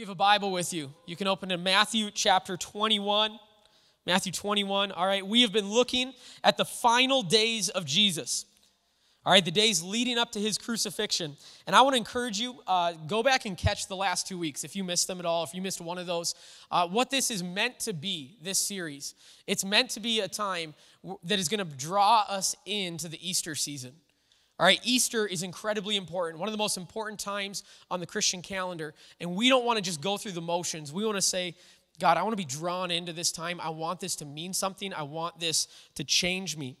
you have a Bible with you, you can open to Matthew chapter 21. Matthew 21. All right, we have been looking at the final days of Jesus. All right, the days leading up to his crucifixion. And I want to encourage you, uh, go back and catch the last two weeks if you missed them at all, if you missed one of those. Uh, what this is meant to be, this series, it's meant to be a time that is going to draw us into the Easter season. All right, Easter is incredibly important, one of the most important times on the Christian calendar. And we don't want to just go through the motions. We want to say, God, I want to be drawn into this time. I want this to mean something. I want this to change me.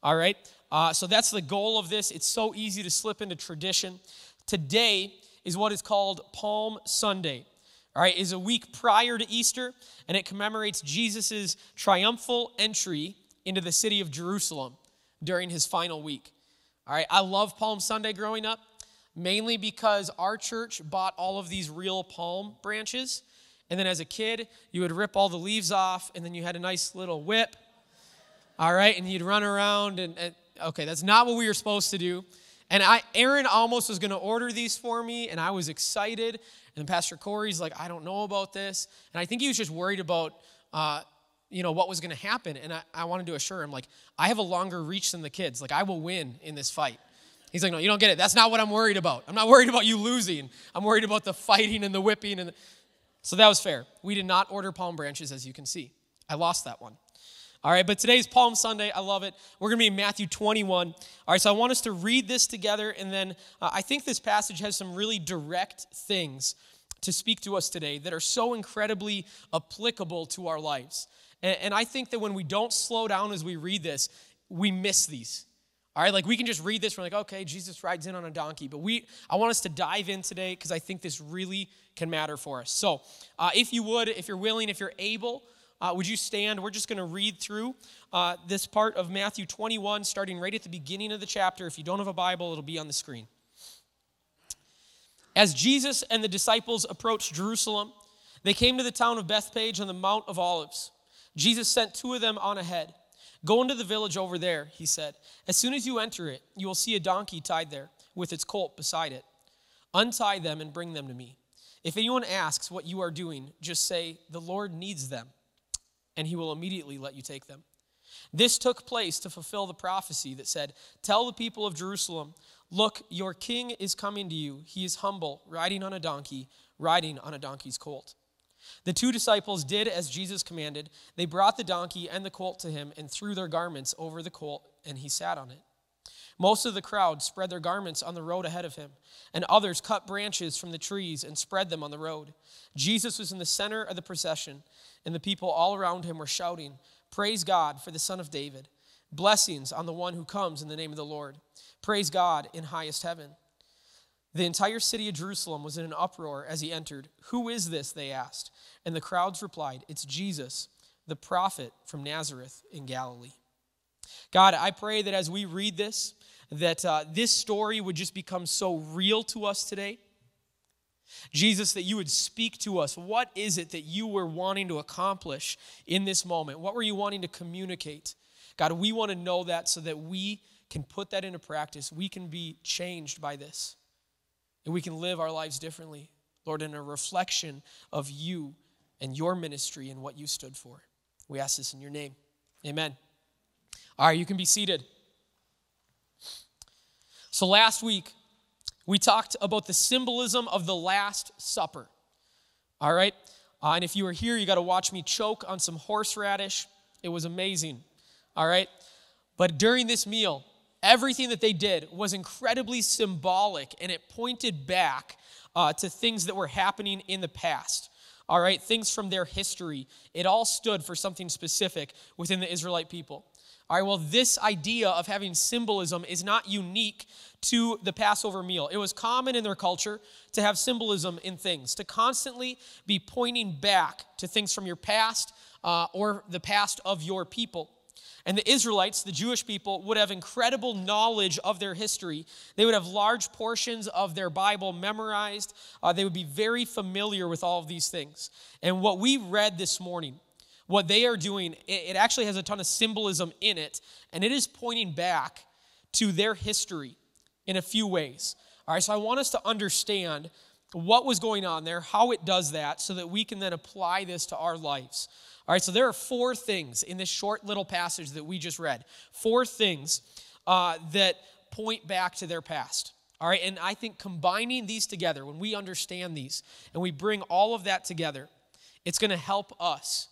All right, uh, so that's the goal of this. It's so easy to slip into tradition. Today is what is called Palm Sunday. All right, is a week prior to Easter, and it commemorates Jesus' triumphal entry into the city of Jerusalem during his final week. All right, I love Palm Sunday growing up, mainly because our church bought all of these real palm branches. And then as a kid, you would rip all the leaves off, and then you had a nice little whip. All right, and you'd run around, and, and okay, that's not what we were supposed to do. And I, Aaron almost was going to order these for me, and I was excited. And Pastor Corey's like, I don't know about this. And I think he was just worried about uh, you know, what was going to happen. And I, I wanted to assure him, like, I have a longer reach than the kids. Like, I will win in this fight. He's like, no, you don't get it. That's not what I'm worried about. I'm not worried about you losing. I'm worried about the fighting and the whipping. And the... So that was fair. We did not order palm branches, as you can see. I lost that one. All right, but today's Palm Sunday. I love it. We're going to be in Matthew 21. All right, so I want us to read this together, and then uh, I think this passage has some really direct things to speak to us today that are so incredibly applicable to our lives. And, and I think that when we don't slow down as we read this, we miss these. All right, like we can just read this, we're like, okay, Jesus rides in on a donkey. But we, I want us to dive in today because I think this really can matter for us. So, uh, if you would, if you're willing, if you're able, uh, would you stand? We're just going to read through uh, this part of Matthew 21, starting right at the beginning of the chapter. If you don't have a Bible, it'll be on the screen. As Jesus and the disciples approached Jerusalem, they came to the town of Bethphage on the Mount of Olives. Jesus sent two of them on ahead. Go into the village over there, he said. As soon as you enter it, you will see a donkey tied there with its colt beside it. Untie them and bring them to me. If anyone asks what you are doing, just say, The Lord needs them, and he will immediately let you take them. This took place to fulfill the prophecy that said, Tell the people of Jerusalem, Look, your king is coming to you. He is humble, riding on a donkey, riding on a donkey's colt. The two disciples did as Jesus commanded. They brought the donkey and the colt to him and threw their garments over the colt, and he sat on it. Most of the crowd spread their garments on the road ahead of him, and others cut branches from the trees and spread them on the road. Jesus was in the center of the procession, and the people all around him were shouting, Praise God for the Son of David. Blessings on the one who comes in the name of the Lord. Praise God in highest heaven. The entire city of Jerusalem was in an uproar as he entered. Who is this? They asked. And the crowds replied, It's Jesus, the prophet from Nazareth in Galilee. God, I pray that as we read this, that uh, this story would just become so real to us today. Jesus, that you would speak to us. What is it that you were wanting to accomplish in this moment? What were you wanting to communicate? God, we want to know that so that we can put that into practice. We can be changed by this. And we can live our lives differently, Lord, in a reflection of you and your ministry and what you stood for. We ask this in your name. Amen. All right, you can be seated. So last week, we talked about the symbolism of the Last Supper. All right? Uh, and if you were here, you got to watch me choke on some horseradish. It was amazing. All right? But during this meal, everything that they did was incredibly symbolic and it pointed back uh, to things that were happening in the past. All right, things from their history. It all stood for something specific within the Israelite people. All right, well, this idea of having symbolism is not unique to the Passover meal. It was common in their culture to have symbolism in things, to constantly be pointing back to things from your past uh, or the past of your people. And the Israelites, the Jewish people, would have incredible knowledge of their history. They would have large portions of their Bible memorized. Uh, they would be very familiar with all of these things. And what we read this morning, what they are doing, it, it actually has a ton of symbolism in it, and it is pointing back to their history in a few ways. All right, so I want us to understand what was going on there, how it does that, so that we can then apply this to our lives. All right, so there are four things in this short little passage that we just read. Four things uh, that point back to their past. All right, and I think combining these together, when we understand these and we bring all of that together, it's going to help us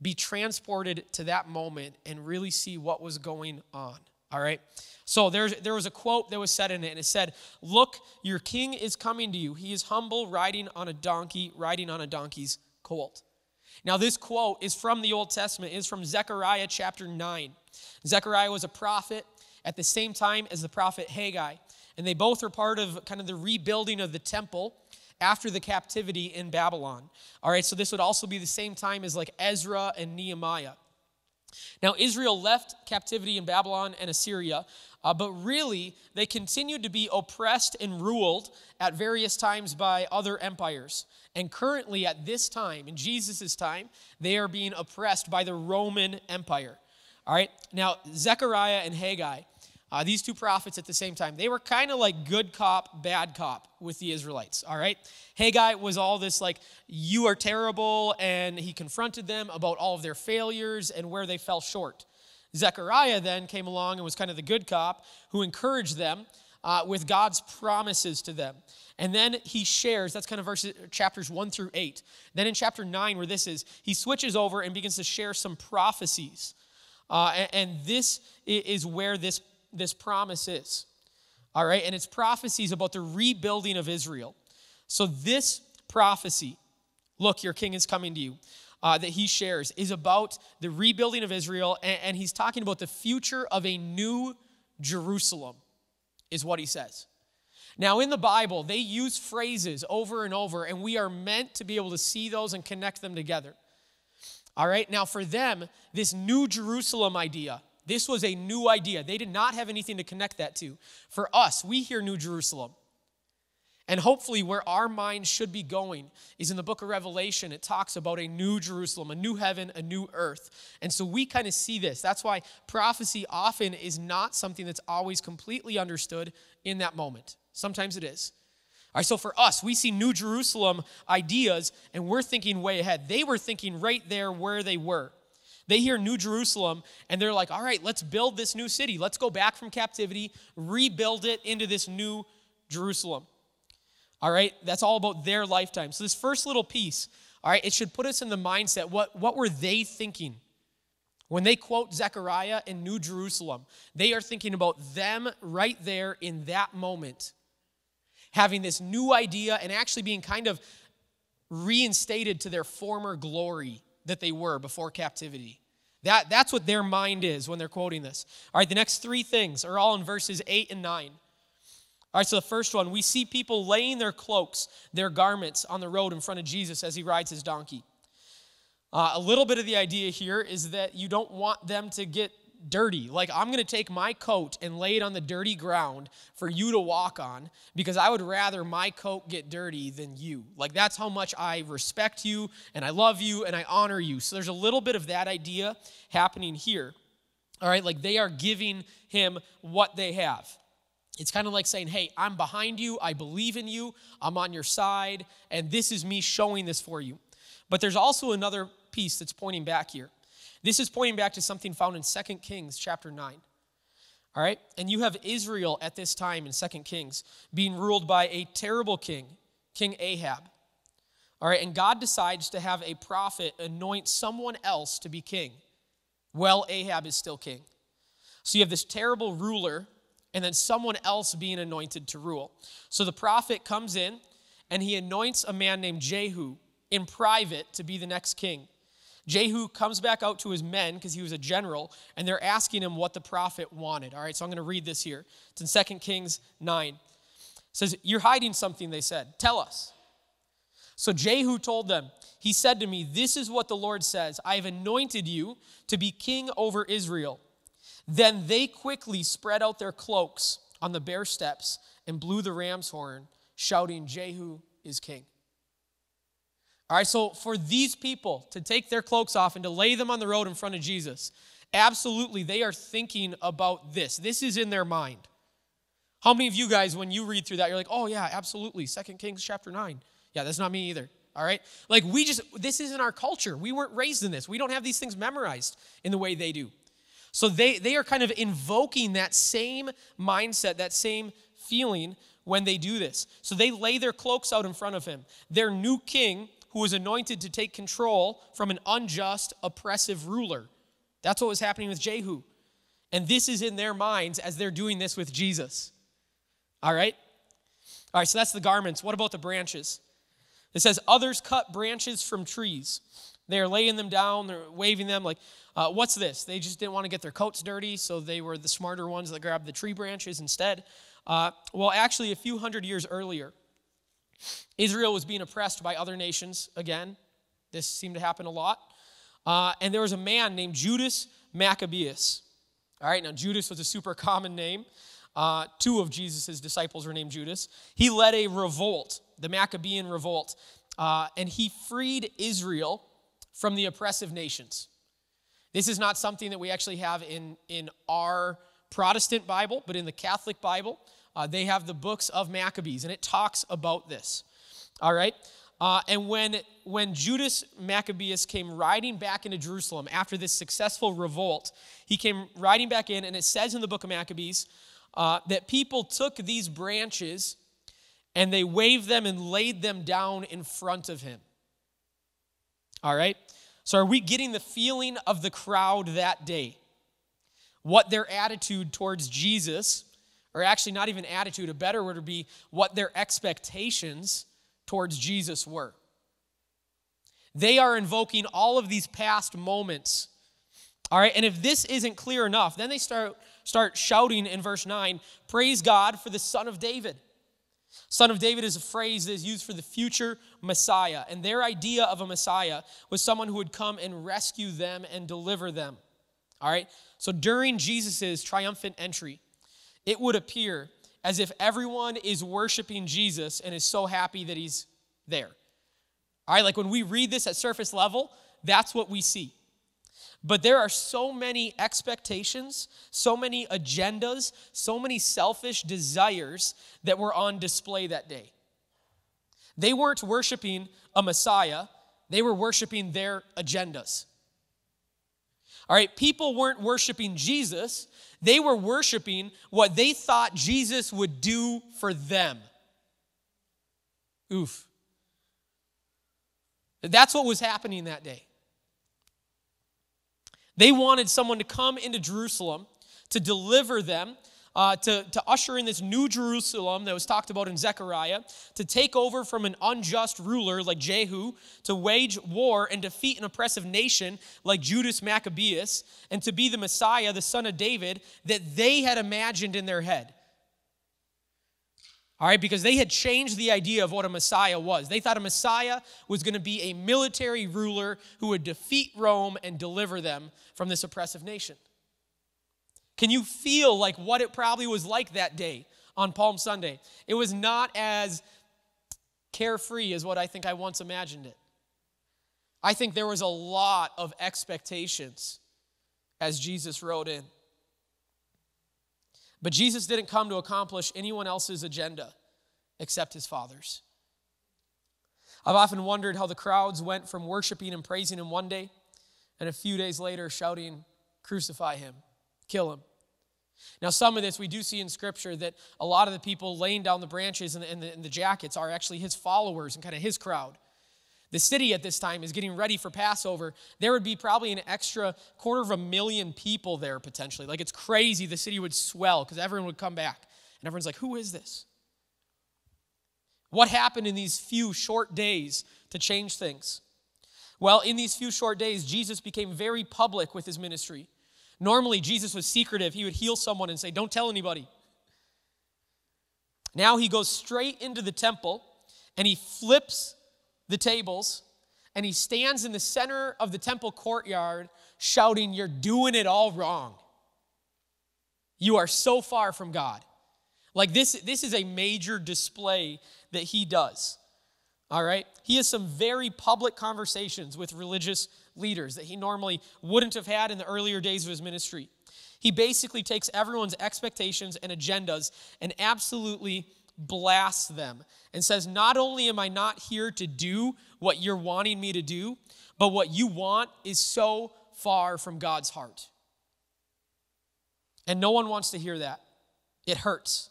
be transported to that moment and really see what was going on. All right? So there's, there was a quote that was said in it, and it said, Look, your king is coming to you. He is humble, riding on a donkey, riding on a donkey's colt. Now, this quote is from the Old Testament, it's from Zechariah chapter 9. Zechariah was a prophet at the same time as the prophet Haggai, and they both were part of kind of the rebuilding of the temple after the captivity in Babylon. All right, so this would also be the same time as like Ezra and Nehemiah. Now, Israel left captivity in Babylon and Assyria, uh, but really, they continued to be oppressed and ruled at various times by other empires. And currently, at this time, in Jesus' time, they are being oppressed by the Roman Empire. All right, now, Zechariah and Haggai, uh, these two prophets at the same time, they were kind of like good cop, bad cop with the Israelites, all right? Haggai was all this like, you are terrible, and he confronted them about all of their failures and where they fell short. Zechariah then came along and was kind of the good cop who encouraged them uh, with God's promises to them. And then he shares, that's kind of verses, chapters one through eight. Then in chapter nine, where this is, he switches over and begins to share some prophecies. Uh, and, and this is where this this promise is. All right, and it's prophecies about the rebuilding of Israel. So, this prophecy, look, your king is coming to you, uh, that he shares, is about the rebuilding of Israel, and, and he's talking about the future of a new Jerusalem, is what he says. Now, in the Bible, they use phrases over and over, and we are meant to be able to see those and connect them together. All right, now for them, this new Jerusalem idea, this was a new idea. They did not have anything to connect that to. For us, we hear New Jerusalem. And hopefully, where our mind should be going is in the book of Revelation. It talks about a new Jerusalem, a new heaven, a new earth. And so we kind of see this. That's why prophecy often is not something that's always completely understood in that moment. Sometimes it is. All right, so for us, we see New Jerusalem ideas and we're thinking way ahead. They were thinking right there where they were. They hear New Jerusalem and they're like, all right, let's build this new city. Let's go back from captivity, rebuild it into this new Jerusalem. All right, that's all about their lifetime. So, this first little piece, all right, it should put us in the mindset what, what were they thinking? When they quote Zechariah in New Jerusalem, they are thinking about them right there in that moment, having this new idea and actually being kind of reinstated to their former glory that they were before captivity. That, that's what their mind is when they're quoting this. All right, the next three things are all in verses 8 and 9. All right, so the first one, we see people laying their cloaks, their garments on the road in front of Jesus as he rides his donkey. Uh, a little bit of the idea here is that you don't want them to get dirty. Like, I'm going to take my coat and lay it on the dirty ground for you to walk on because I would rather my coat get dirty than you. Like, that's how much I respect you and I love you and I honor you. So, there's a little bit of that idea happening here. All right, like they are giving him what they have. It's kind of like saying, Hey, I'm behind you. I believe in you. I'm on your side. And this is me showing this for you. But there's also another piece that's pointing back here. This is pointing back to something found in 2 Kings chapter 9. All right? And you have Israel at this time in 2 Kings being ruled by a terrible king, King Ahab. All right? And God decides to have a prophet anoint someone else to be king. Well, Ahab is still king. So you have this terrible ruler and then someone else being anointed to rule. So the prophet comes in and he anoints a man named Jehu in private to be the next king. Jehu comes back out to his men because he was a general, and they're asking him what the prophet wanted. All right, so I'm going to read this here. It's in 2 Kings 9. It says, You're hiding something, they said. Tell us. So Jehu told them, He said to me, This is what the Lord says I have anointed you to be king over Israel. Then they quickly spread out their cloaks on the bare steps and blew the ram's horn, shouting, Jehu is king. All right, so for these people to take their cloaks off and to lay them on the road in front of Jesus, absolutely, they are thinking about this. This is in their mind. How many of you guys, when you read through that, you're like, oh, yeah, absolutely. Second Kings chapter 9. Yeah, that's not me either. All right? Like, we just, this isn't our culture. We weren't raised in this. We don't have these things memorized in the way they do. So they, they are kind of invoking that same mindset, that same feeling when they do this. So they lay their cloaks out in front of him. Their new king, who was anointed to take control from an unjust, oppressive ruler. That's what was happening with Jehu. And this is in their minds as they're doing this with Jesus. All right? All right, so that's the garments. What about the branches? It says, Others cut branches from trees. They're laying them down, they're waving them like, uh, what's this? They just didn't want to get their coats dirty, so they were the smarter ones that grabbed the tree branches instead. Uh, well, actually, a few hundred years earlier, Israel was being oppressed by other nations again. This seemed to happen a lot. Uh, and there was a man named Judas Maccabeus. All right, now Judas was a super common name. Uh, two of Jesus' disciples were named Judas. He led a revolt, the Maccabean revolt, uh, and he freed Israel from the oppressive nations. This is not something that we actually have in, in our Protestant Bible, but in the Catholic Bible, uh, they have the books of Maccabees, and it talks about this. All right? Uh, and when, when Judas Maccabeus came riding back into Jerusalem after this successful revolt, he came riding back in, and it says in the book of Maccabees uh, that people took these branches and they waved them and laid them down in front of him. All right? So, are we getting the feeling of the crowd that day? What their attitude towards Jesus, or actually not even attitude, a better word would be what their expectations towards Jesus were. They are invoking all of these past moments. All right, and if this isn't clear enough, then they start, start shouting in verse 9 Praise God for the Son of David. Son of David is a phrase that is used for the future Messiah. And their idea of a Messiah was someone who would come and rescue them and deliver them. All right? So during Jesus' triumphant entry, it would appear as if everyone is worshiping Jesus and is so happy that he's there. All right? Like when we read this at surface level, that's what we see. But there are so many expectations, so many agendas, so many selfish desires that were on display that day. They weren't worshiping a Messiah, they were worshiping their agendas. All right, people weren't worshiping Jesus, they were worshiping what they thought Jesus would do for them. Oof. That's what was happening that day. They wanted someone to come into Jerusalem to deliver them, uh, to, to usher in this new Jerusalem that was talked about in Zechariah, to take over from an unjust ruler like Jehu, to wage war and defeat an oppressive nation like Judas Maccabeus, and to be the Messiah, the son of David, that they had imagined in their head. All right, because they had changed the idea of what a Messiah was. They thought a Messiah was going to be a military ruler who would defeat Rome and deliver them from this oppressive nation. Can you feel like what it probably was like that day on Palm Sunday? It was not as carefree as what I think I once imagined it. I think there was a lot of expectations as Jesus rode in. But Jesus didn't come to accomplish anyone else's agenda except his Father's. I've often wondered how the crowds went from worshiping and praising him one day and a few days later shouting, Crucify him, kill him. Now, some of this we do see in Scripture that a lot of the people laying down the branches and the, and the, and the jackets are actually his followers and kind of his crowd. The city at this time is getting ready for Passover. There would be probably an extra quarter of a million people there potentially. Like it's crazy. The city would swell because everyone would come back. And everyone's like, who is this? What happened in these few short days to change things? Well, in these few short days, Jesus became very public with his ministry. Normally, Jesus was secretive. He would heal someone and say, Don't tell anybody. Now he goes straight into the temple and he flips the tables, and he stands in the center of the temple courtyard shouting, You're doing it all wrong. You are so far from God. Like this, this is a major display that he does. All right? He has some very public conversations with religious leaders that he normally wouldn't have had in the earlier days of his ministry. He basically takes everyone's expectations and agendas and absolutely blasts them and says, Not only am I not here to do what you're wanting me to do, but what you want is so far from God's heart. And no one wants to hear that. It hurts.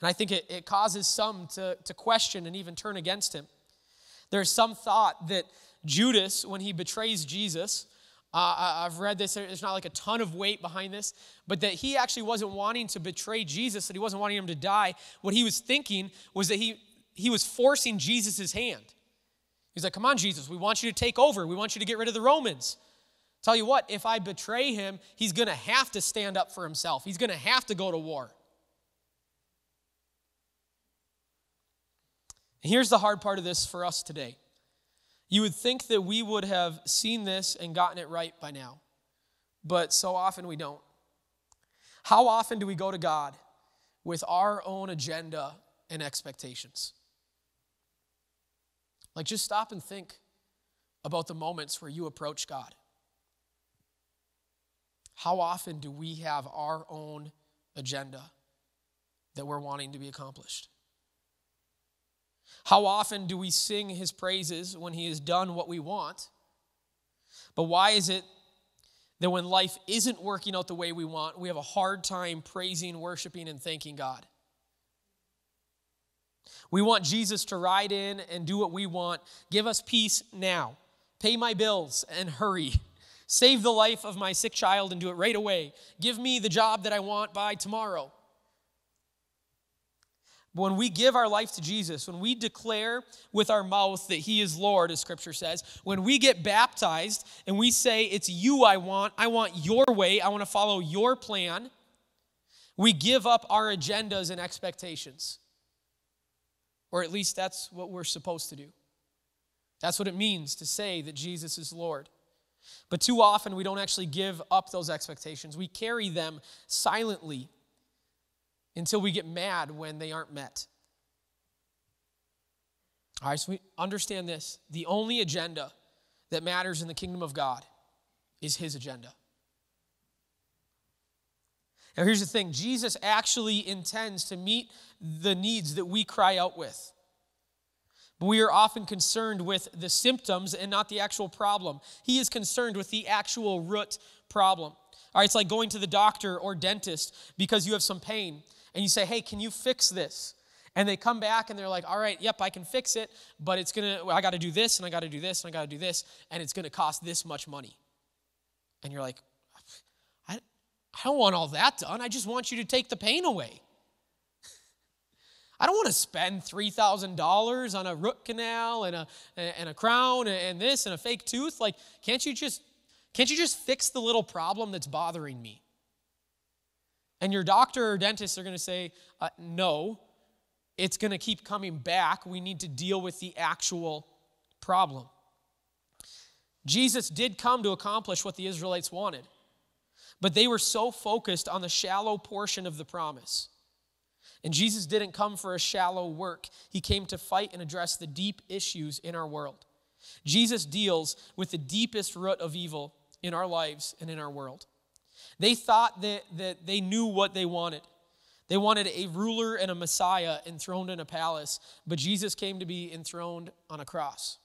And I think it, it causes some to, to question and even turn against him. There's some thought that Judas, when he betrays Jesus, uh, I've read this, there's not like a ton of weight behind this, but that he actually wasn't wanting to betray Jesus, that he wasn't wanting him to die. What he was thinking was that he, he was forcing Jesus' hand. He's like, Come on, Jesus, we want you to take over. We want you to get rid of the Romans. Tell you what, if I betray him, he's going to have to stand up for himself, he's going to have to go to war. Here's the hard part of this for us today. You would think that we would have seen this and gotten it right by now, but so often we don't. How often do we go to God with our own agenda and expectations? Like, just stop and think about the moments where you approach God. How often do we have our own agenda that we're wanting to be accomplished? How often do we sing his praises when he has done what we want? But why is it that when life isn't working out the way we want, we have a hard time praising, worshiping, and thanking God? We want Jesus to ride in and do what we want. Give us peace now. Pay my bills and hurry. Save the life of my sick child and do it right away. Give me the job that I want by tomorrow. But when we give our life to Jesus, when we declare with our mouth that He is Lord, as Scripture says, when we get baptized and we say, It's you I want, I want your way, I want to follow your plan, we give up our agendas and expectations. Or at least that's what we're supposed to do. That's what it means to say that Jesus is Lord. But too often we don't actually give up those expectations. We carry them silently until we get mad when they aren't met. All right, so we understand this. The only agenda that matters in the kingdom of God is his agenda. Now, here's the thing Jesus actually intends to meet the needs that we cry out with. But we are often concerned with the symptoms and not the actual problem. He is concerned with the actual root problem. All right, it's like going to the doctor or dentist because you have some pain and you say, hey, can you fix this? And they come back and they're like, all right, yep, I can fix it, but it's gonna, I gotta do this and I gotta do this and I gotta do this, and it's gonna cost this much money. And you're like, I, I don't want all that done. I just want you to take the pain away. I don't want to spend $3,000 on a root canal and a, and a crown and this and a fake tooth. Like, can't you just, can't you just fix the little problem that's bothering me? And your doctor or dentist are going to say, uh, no, it's going to keep coming back. We need to deal with the actual problem. Jesus did come to accomplish what the Israelites wanted, but they were so focused on the shallow portion of the promise. And Jesus didn't come for a shallow work, He came to fight and address the deep issues in our world. Jesus deals with the deepest root of evil in our lives and in our world. They thought that, that they knew what they wanted. They wanted a ruler and a Messiah enthroned in a palace, but Jesus came to be enthroned on a cross.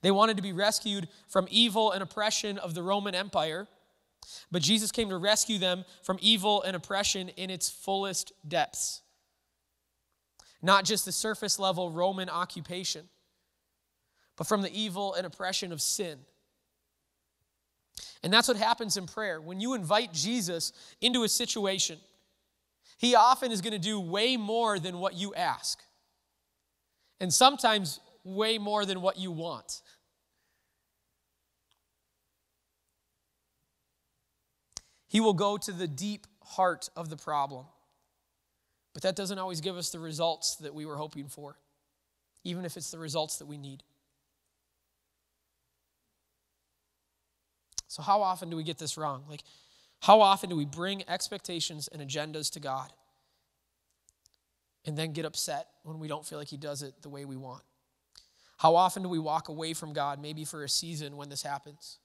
They wanted to be rescued from evil and oppression of the Roman Empire, but Jesus came to rescue them from evil and oppression in its fullest depths. Not just the surface level Roman occupation, but from the evil and oppression of sin and that's what happens in prayer. When you invite Jesus into a situation, he often is going to do way more than what you ask, and sometimes way more than what you want. He will go to the deep heart of the problem. But that doesn't always give us the results that we were hoping for, even if it's the results that we need. So, how often do we get this wrong? Like, how often do we bring expectations and agendas to God and then get upset when we don't feel like He does it the way we want? How often do we walk away from God, maybe for a season when this happens?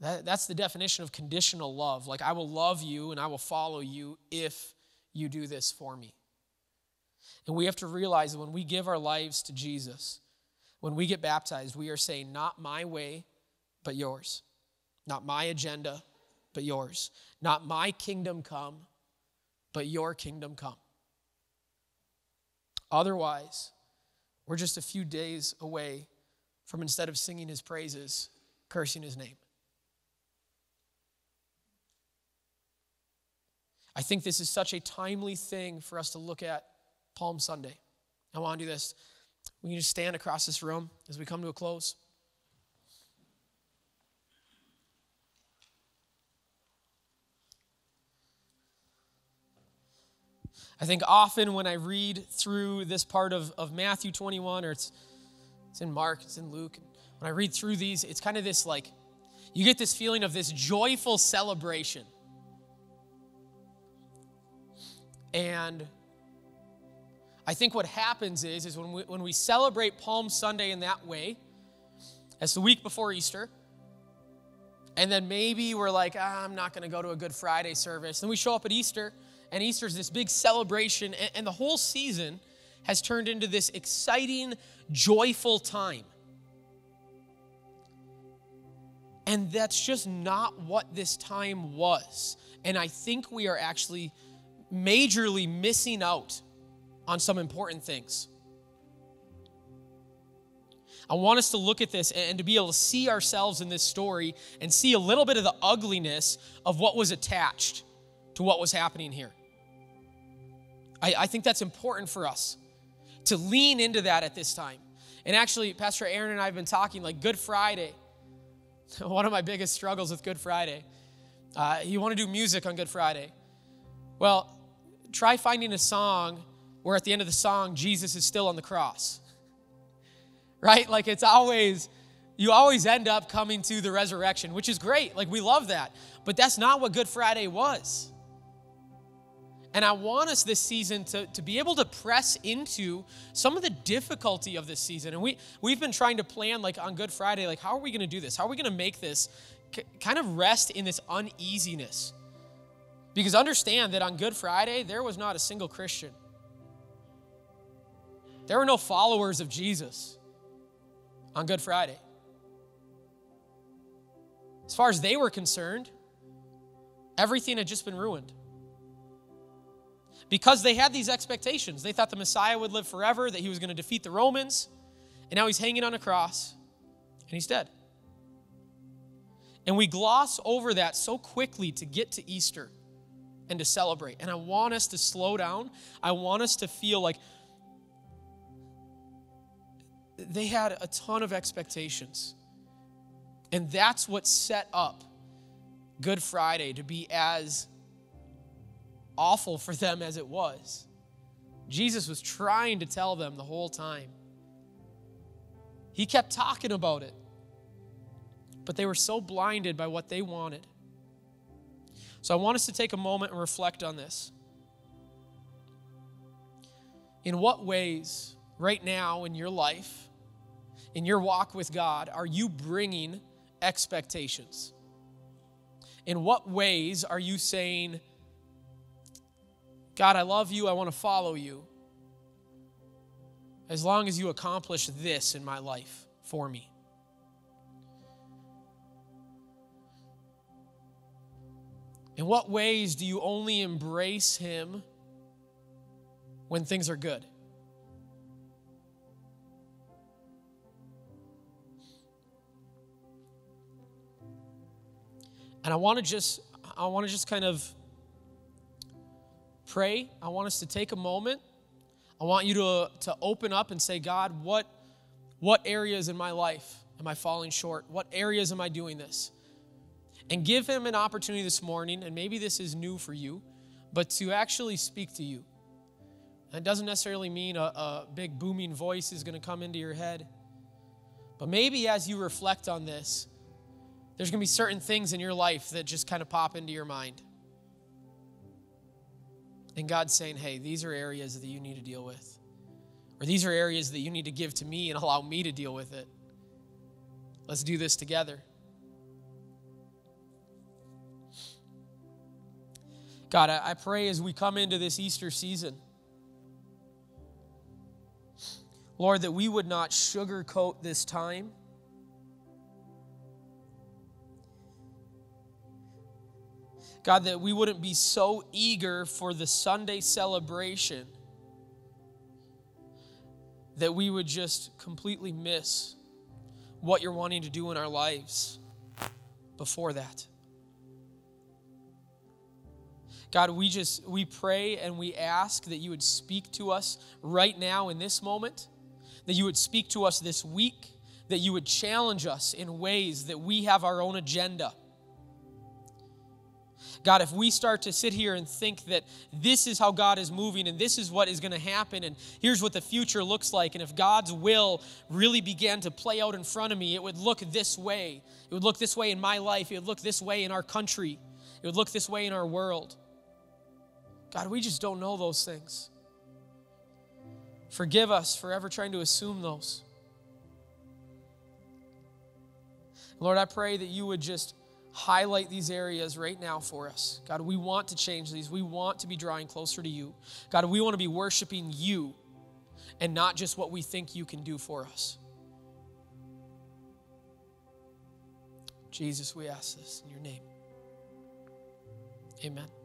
That, that's the definition of conditional love. Like, I will love you and I will follow you if you do this for me. And we have to realize that when we give our lives to Jesus, when we get baptized, we are saying, Not my way, but yours. Not my agenda, but yours. Not my kingdom come, but your kingdom come. Otherwise, we're just a few days away from instead of singing his praises, cursing his name. I think this is such a timely thing for us to look at Palm Sunday. I want to do this. We can just stand across this room as we come to a close. I think often when I read through this part of, of Matthew 21, or it's, it's in Mark, it's in Luke, when I read through these, it's kind of this like, you get this feeling of this joyful celebration. And I think what happens is, is when we, when we celebrate Palm Sunday in that way, as the week before Easter, and then maybe we're like, ah, I'm not going to go to a Good Friday service. Then we show up at Easter, and Easter is this big celebration, and, and the whole season has turned into this exciting, joyful time. And that's just not what this time was. And I think we are actually majorly missing out on some important things. I want us to look at this and to be able to see ourselves in this story and see a little bit of the ugliness of what was attached to what was happening here. I, I think that's important for us to lean into that at this time. And actually, Pastor Aaron and I have been talking like Good Friday. One of my biggest struggles with Good Friday. Uh, you want to do music on Good Friday. Well, try finding a song where at the end of the song, Jesus is still on the cross. Right? Like it's always, you always end up coming to the resurrection, which is great. Like we love that. But that's not what Good Friday was. And I want us this season to, to be able to press into some of the difficulty of this season. And we, we've been trying to plan, like on Good Friday, like, how are we going to do this? How are we going to make this kind of rest in this uneasiness? Because understand that on Good Friday, there was not a single Christian. There were no followers of Jesus on Good Friday. As far as they were concerned, everything had just been ruined. Because they had these expectations. They thought the Messiah would live forever, that he was going to defeat the Romans, and now he's hanging on a cross and he's dead. And we gloss over that so quickly to get to Easter and to celebrate. And I want us to slow down. I want us to feel like they had a ton of expectations. And that's what set up Good Friday to be as awful for them as it was. Jesus was trying to tell them the whole time. He kept talking about it, but they were so blinded by what they wanted. So I want us to take a moment and reflect on this. In what ways, right now in your life, in your walk with God, are you bringing expectations? In what ways are you saying, God, I love you, I want to follow you, as long as you accomplish this in my life for me? In what ways do you only embrace Him when things are good? And I want to just I want to just kind of pray. I want us to take a moment. I want you to, to open up and say, God, what, what areas in my life am I falling short? What areas am I doing this? And give him an opportunity this morning, and maybe this is new for you, but to actually speak to you. It doesn't necessarily mean a, a big booming voice is going to come into your head. But maybe as you reflect on this, there's going to be certain things in your life that just kind of pop into your mind. And God's saying, hey, these are areas that you need to deal with. Or these are areas that you need to give to me and allow me to deal with it. Let's do this together. God, I pray as we come into this Easter season, Lord, that we would not sugarcoat this time God, that we wouldn't be so eager for the Sunday celebration that we would just completely miss what you're wanting to do in our lives before that. God, we just we pray and we ask that you would speak to us right now in this moment, that you would speak to us this week, that you would challenge us in ways that we have our own agenda God, if we start to sit here and think that this is how God is moving and this is what is going to happen and here's what the future looks like, and if God's will really began to play out in front of me, it would look this way. It would look this way in my life. It would look this way in our country. It would look this way in our world. God, we just don't know those things. Forgive us for ever trying to assume those. Lord, I pray that you would just highlight these areas right now for us. God, we want to change these. We want to be drawing closer to you. God, we want to be worshiping you and not just what we think you can do for us. Jesus, we ask this in your name. Amen.